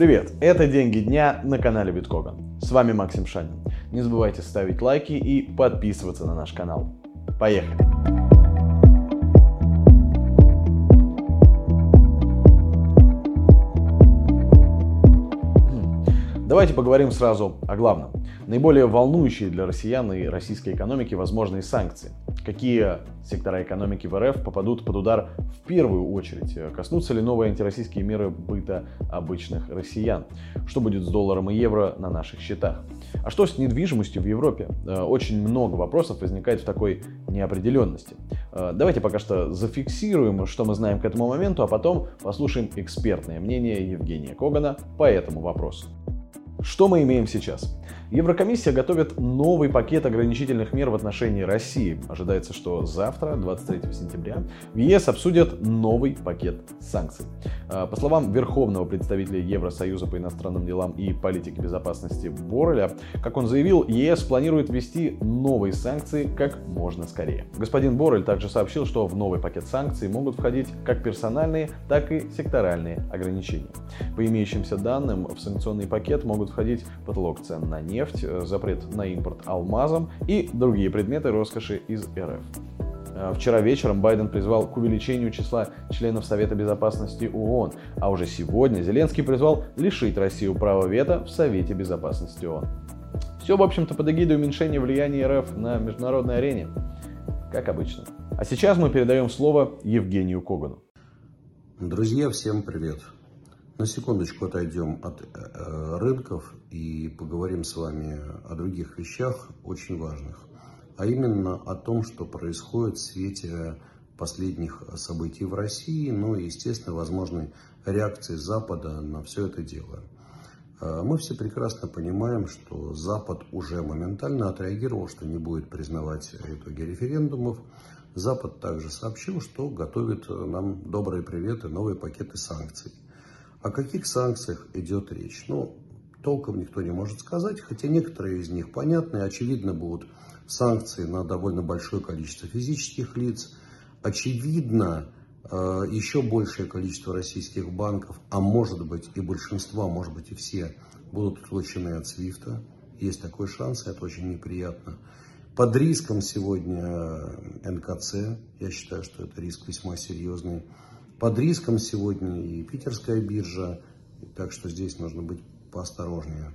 Привет, это «Деньги дня» на канале Биткоган. С вами Максим Шанин. Не забывайте ставить лайки и подписываться на наш канал. Поехали! Давайте поговорим сразу о главном. Наиболее волнующие для россиян и российской экономики возможные санкции. Какие сектора экономики в РФ попадут под удар в первую очередь? Коснутся ли новые антироссийские меры быта обычных россиян? Что будет с долларом и евро на наших счетах? А что с недвижимостью в Европе? Э, очень много вопросов возникает в такой неопределенности. Э, давайте пока что зафиксируем, что мы знаем к этому моменту, а потом послушаем экспертное мнение Евгения Когана по этому вопросу. Что мы имеем сейчас? Еврокомиссия готовит новый пакет ограничительных мер в отношении России. Ожидается, что завтра, 23 сентября, в ЕС обсудят новый пакет санкций. А, по словам верховного представителя Евросоюза по иностранным делам и политике безопасности Борреля, как он заявил, ЕС планирует ввести новые санкции как можно скорее. Господин Боррель также сообщил, что в новый пакет санкций могут входить как персональные, так и секторальные ограничения. По имеющимся данным, в санкционный пакет могут входить потолок цен на нефть, нефть, э, запрет на импорт алмазом и другие предметы роскоши из РФ. Э, вчера вечером Байден призвал к увеличению числа членов Совета Безопасности ООН, а уже сегодня Зеленский призвал лишить Россию права вето в Совете Безопасности ООН. Все, в общем-то, под эгидой уменьшения влияния РФ на международной арене, как обычно. А сейчас мы передаем слово Евгению Когану. Друзья, всем привет. На секундочку отойдем от э, рынков и поговорим с вами о других вещах, очень важных. А именно о том, что происходит в свете последних событий в России, ну и, естественно, возможной реакции Запада на все это дело. Э, мы все прекрасно понимаем, что Запад уже моментально отреагировал, что не будет признавать итоги референдумов. Запад также сообщил, что готовит нам добрые приветы, новые пакеты санкций. О каких санкциях идет речь? Ну, толком никто не может сказать, хотя некоторые из них понятны. Очевидно, будут санкции на довольно большое количество физических лиц. Очевидно, э, еще большее количество российских банков, а может быть и большинство, может быть и все, будут отлучены от Свифта. Есть такой шанс, это очень неприятно. Под риском сегодня НКЦ, я считаю, что это риск весьма серьезный. Под риском сегодня и питерская биржа, так что здесь нужно быть поосторожнее.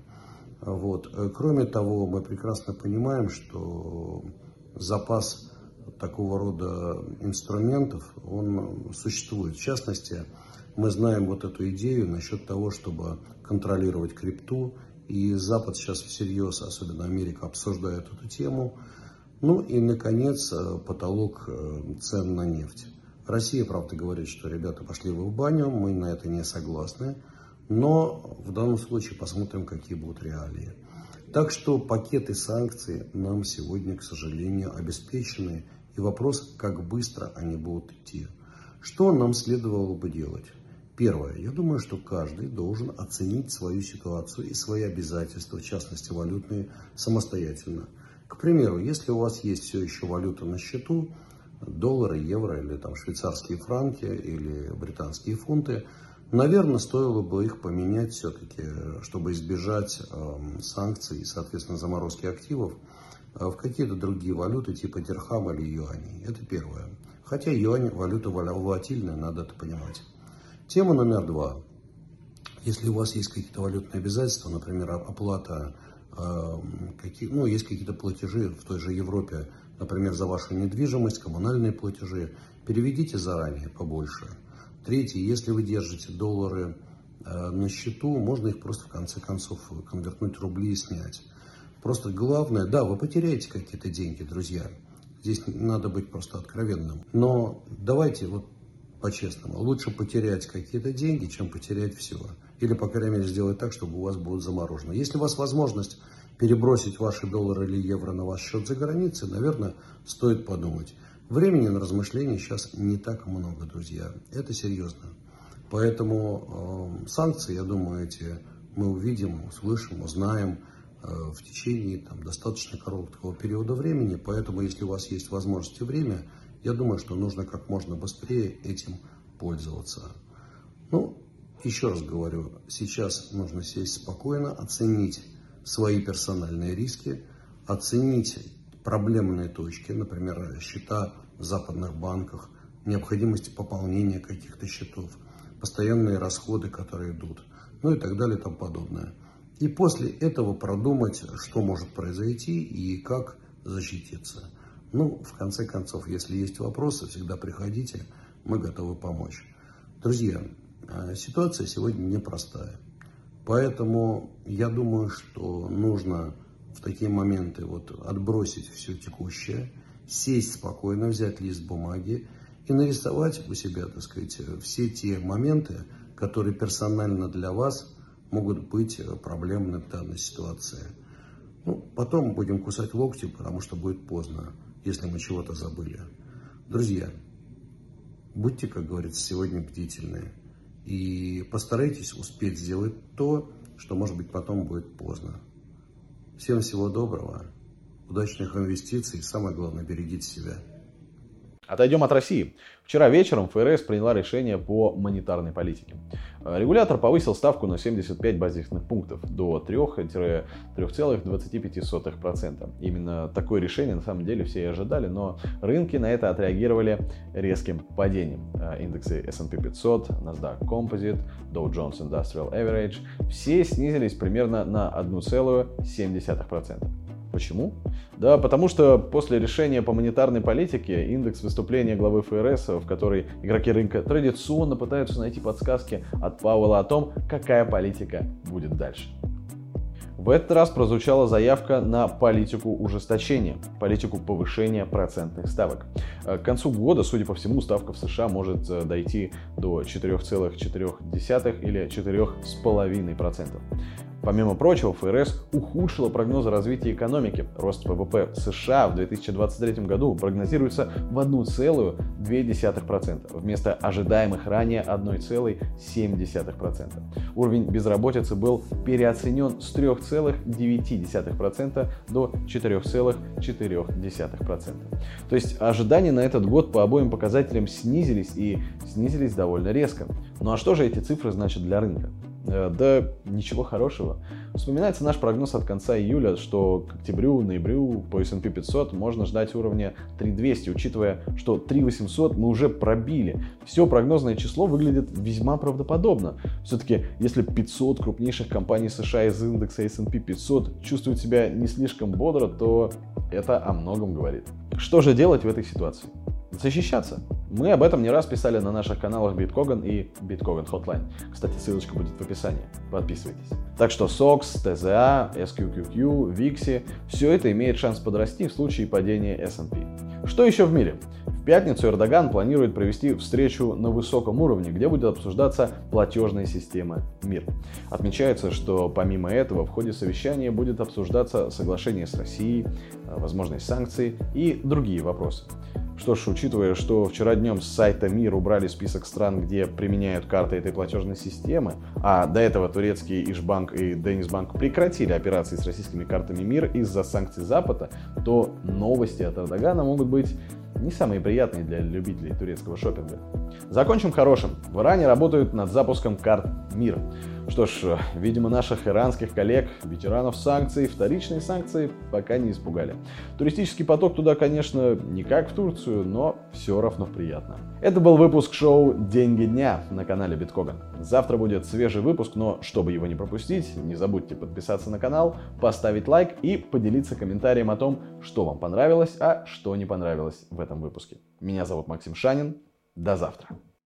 Вот. Кроме того, мы прекрасно понимаем, что запас такого рода инструментов, он существует. В частности, мы знаем вот эту идею насчет того, чтобы контролировать крипту, и Запад сейчас всерьез, особенно Америка, обсуждает эту тему. Ну и, наконец, потолок цен на нефть. Россия, правда, говорит, что ребята пошли в баню, мы на это не согласны. Но в данном случае посмотрим, какие будут реалии. Так что пакеты санкций нам сегодня, к сожалению, обеспечены. И вопрос, как быстро они будут идти. Что нам следовало бы делать? Первое. Я думаю, что каждый должен оценить свою ситуацию и свои обязательства, в частности валютные, самостоятельно. К примеру, если у вас есть все еще валюта на счету, доллары, евро или там швейцарские франки или британские фунты, наверное, стоило бы их поменять все-таки, чтобы избежать э, санкций и, соответственно, заморозки активов э, в какие-то другие валюты типа дирхам или юаней. Это первое. Хотя юань валюта волатильная, надо это понимать. Тема номер два. Если у вас есть какие-то валютные обязательства, например, оплата, э, какие, ну, есть какие-то платежи в той же Европе например, за вашу недвижимость, коммунальные платежи, переведите заранее побольше. Третье, если вы держите доллары э, на счету, можно их просто в конце концов конвертнуть в рубли и снять. Просто главное, да, вы потеряете какие-то деньги, друзья. Здесь надо быть просто откровенным. Но давайте вот по-честному, лучше потерять какие-то деньги, чем потерять все. Или, по крайней мере, сделать так, чтобы у вас будет заморожено. Если у вас возможность перебросить ваши доллары или евро на ваш счет за границей, наверное, стоит подумать. Времени на размышления сейчас не так много, друзья. Это серьезно. Поэтому э, санкции, я думаю, эти мы увидим, услышим, узнаем э, в течение там, достаточно короткого периода времени. Поэтому, если у вас есть возможность и время, я думаю, что нужно как можно быстрее этим пользоваться. Ну, еще раз говорю, сейчас нужно сесть спокойно, оценить свои персональные риски, оценить проблемные точки, например, счета в западных банках, необходимости пополнения каких-то счетов, постоянные расходы, которые идут, ну и так далее и тому подобное. И после этого продумать, что может произойти и как защититься. Ну, в конце концов, если есть вопросы, всегда приходите, мы готовы помочь. Друзья, а, ситуация сегодня непростая. Поэтому я думаю, что нужно в такие моменты вот отбросить все текущее, сесть спокойно, взять лист бумаги и нарисовать у себя, так сказать, все те моменты, которые персонально для вас могут быть проблемны в данной ситуации. Ну, потом будем кусать локти, потому что будет поздно, если мы чего-то забыли. Друзья, будьте, как говорится, сегодня бдительны. И постарайтесь успеть сделать то, что, может быть, потом будет поздно. Всем всего доброго, удачных инвестиций и, самое главное, берегите себя. Отойдем от России. Вчера вечером ФРС приняла решение по монетарной политике. Регулятор повысил ставку на 75 базисных пунктов до 3-3,25%. Именно такое решение на самом деле все и ожидали, но рынки на это отреагировали резким падением. Индексы S&P 500, NASDAQ Composite, Dow Jones Industrial Average все снизились примерно на 1,7%. Почему? Да, потому что после решения по монетарной политике индекс выступления главы ФРС, в который игроки рынка традиционно пытаются найти подсказки от Пауэлла о том, какая политика будет дальше. В этот раз прозвучала заявка на политику ужесточения, политику повышения процентных ставок. К концу года, судя по всему, ставка в США может э, дойти до 4,4 или 4,5%. Помимо прочего, ФРС ухудшила прогнозы развития экономики. Рост ВВП США в 2023 году прогнозируется в 1,2% вместо ожидаемых ранее 1,7%. Уровень безработицы был переоценен с 3,9% до 4,4%. То есть ожидания на этот год по обоим показателям снизились и снизились довольно резко. Ну а что же эти цифры значат для рынка? Э, да ничего хорошего. Вспоминается наш прогноз от конца июля, что к октябрю, ноябрю по S&P 500 можно ждать уровня 3200, учитывая, что 3800 мы уже пробили. Все прогнозное число выглядит весьма правдоподобно. Все-таки, если 500 крупнейших компаний США из индекса S&P 500 чувствуют себя не слишком бодро, то это о многом говорит. Что же делать в этой ситуации? защищаться. Мы об этом не раз писали на наших каналах Биткоган и Биткоган Hotline. Кстати, ссылочка будет в описании. Подписывайтесь. Так что SOX, TZA, SQQQ, VIXI – все это имеет шанс подрасти в случае падения S&P. Что еще в мире? В пятницу Эрдоган планирует провести встречу на высоком уровне, где будет обсуждаться платежная система МИР. Отмечается, что помимо этого в ходе совещания будет обсуждаться соглашение с Россией, возможность санкций и другие вопросы. Что ж, учитывая, что вчера днем с сайта МИР убрали список стран, где применяют карты этой платежной системы, а до этого турецкий Ишбанк и Денисбанк прекратили операции с российскими картами МИР из-за санкций Запада, то новости от Эрдогана могут быть не самые приятные для любителей турецкого шопинга. Закончим хорошим. В Иране работают над запуском карт МИР. Что ж, видимо, наших иранских коллег, ветеранов санкций, вторичные санкции пока не испугали. Туристический поток туда, конечно, не как в Турцию, но все равно приятно. Это был выпуск шоу «Деньги дня» на канале Биткоган. Завтра будет свежий выпуск, но чтобы его не пропустить, не забудьте подписаться на канал, поставить лайк и поделиться комментарием о том, что вам понравилось, а что не понравилось в этом выпуске. Меня зовут Максим Шанин. До завтра.